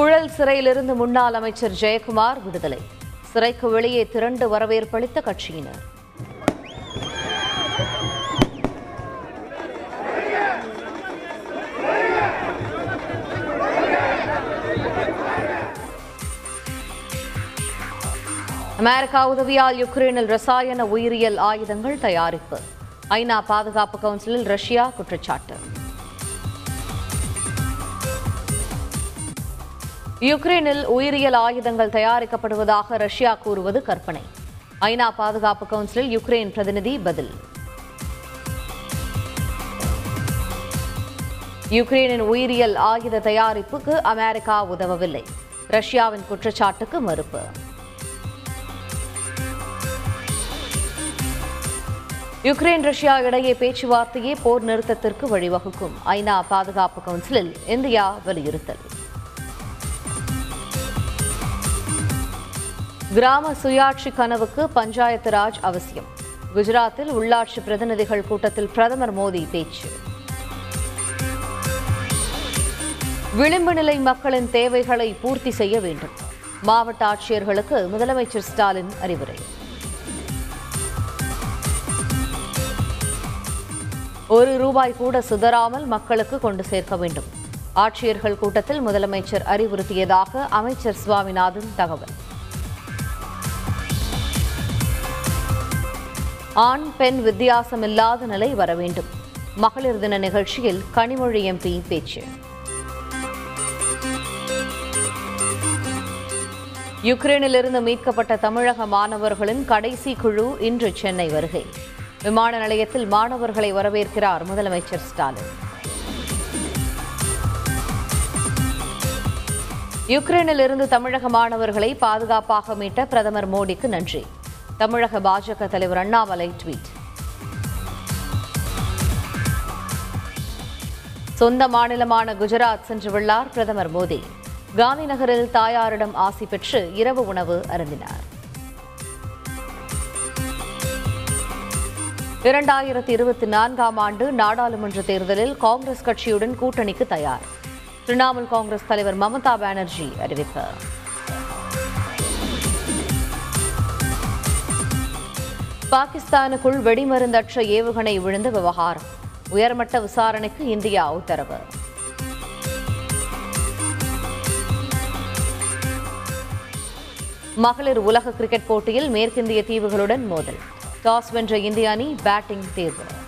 புழல் சிறையிலிருந்து முன்னாள் அமைச்சர் ஜெயக்குமார் விடுதலை. சிறைக்கு வெளியே திரண்டு வரவேற்பளித்த கட்சியினர். அமெரிக்கா உதவியால் யுக்ரைனில் ரசாயன உயிரியல் ஆயுதங்கள் தயாரிப்பு. ஐநா பாதுகாப்பு கவுன்சிலில் ரஷ்யா குற்றச்சாட்டு. யுக்ரைனில் உயிரியல் ஆயுதங்கள் தயாரிக்கப்படுவதாக ரஷ்யா கூறுவது கற்பனை. ஐநா பாதுகாப்பு கவுன்சிலில் யுக்ரைன் பிரதிநிதி பதில். யுக்ரைனின் உயிரியல் ஆயுத தயாரிப்புக்கு அமெரிக்கா உதவவில்லை. ரஷ்யாவின் குற்றச்சாட்டுக்கு மறுப்பு. யுக்ரைன் ரஷ்யா இடையே பேச்சுவார்த்தையே போர் நிறுத்தத்திற்கு வழிவகுக்கும். ஐநா பாதுகாப்பு கவுன்சிலில் இந்தியா வலியுறுத்தல். கிராம சுயாட்சி கனவுக்கு பஞ்சாயத்து ராஜ் அவசியம். குஜராத்தில் உள்ளாட்சி பிரதிநிதிகள் கூட்டத்தில் பிரதமர் மோடி பேச்சு. விளிம்பு நிலை மக்களின் தேவைகளை பூர்த்தி செய்ய வேண்டும். மாவட்ட ஆட்சியர்களுக்கு முதலமைச்சர் ஸ்டாலின் அறிவுரை. ஒரு ரூபாய் கூட சிதறாமல் மக்களுக்கு கொண்டு சேர்க்க வேண்டும். ஆட்சியர்கள் கூட்டத்தில் முதலமைச்சர் அறிவுறுத்தியதாக அமைச்சர் சுவாமிநாதன் தகவல். ஆண் பெண் வித்தியாசமில்லாத நிலை வர வேண்டும். மகளிர் தின நிகழ்ச்சியில் கனிமொழி எம்பி பேச்சு. யுக்ரைனிலிருந்து மீட்கப்பட்ட தமிழக மாணவர்களின் கடைசி குழு இன்று சென்னை வருகை. விமான நிலையத்தில் மாணவர்களை வரவேற்கிறார் முதலமைச்சர் ஸ்டாலின். யுக்ரைனிலிருந்து தமிழக மாணவர்களை பாதுகாப்பாக மீட்ட பிரதமர் மோடிக்கு நன்றி. தமிழக பாஜக தலைவர் அண்ணாமலை ட்வீட். சொந்த மாநிலமான குஜராத் சென்றுள்ளார் பிரதமர் மோடி. காந்திநகரில் தாயாரிடம் ஆசி பெற்று இரவு உணவு அருந்தினார். இரண்டாயிரத்தி இருபத்தி நான்காம் ஆண்டு நாடாளுமன்ற தேர்தலில் காங்கிரஸ் கட்சியுடன் கூட்டணிக்கு தயார். திரிணாமுல் காங்கிரஸ் தலைவர் மமதா பானர்ஜி அறிவிப்பு. பாகிஸ்தானுக்குள் வெடிமருந்தற்ற ஏவுகணை விழுந்த விவகாரம். உயர்மட்ட விசாரணைக்கு இந்தியா உத்தரவு. மகளிர் உலக கிரிக்கெட் போட்டியில் மேற்கிந்திய தீவுகளுடன் மோதல். டாஸ் வென்ற இந்திய அணி பேட்டிங் தேர்வு.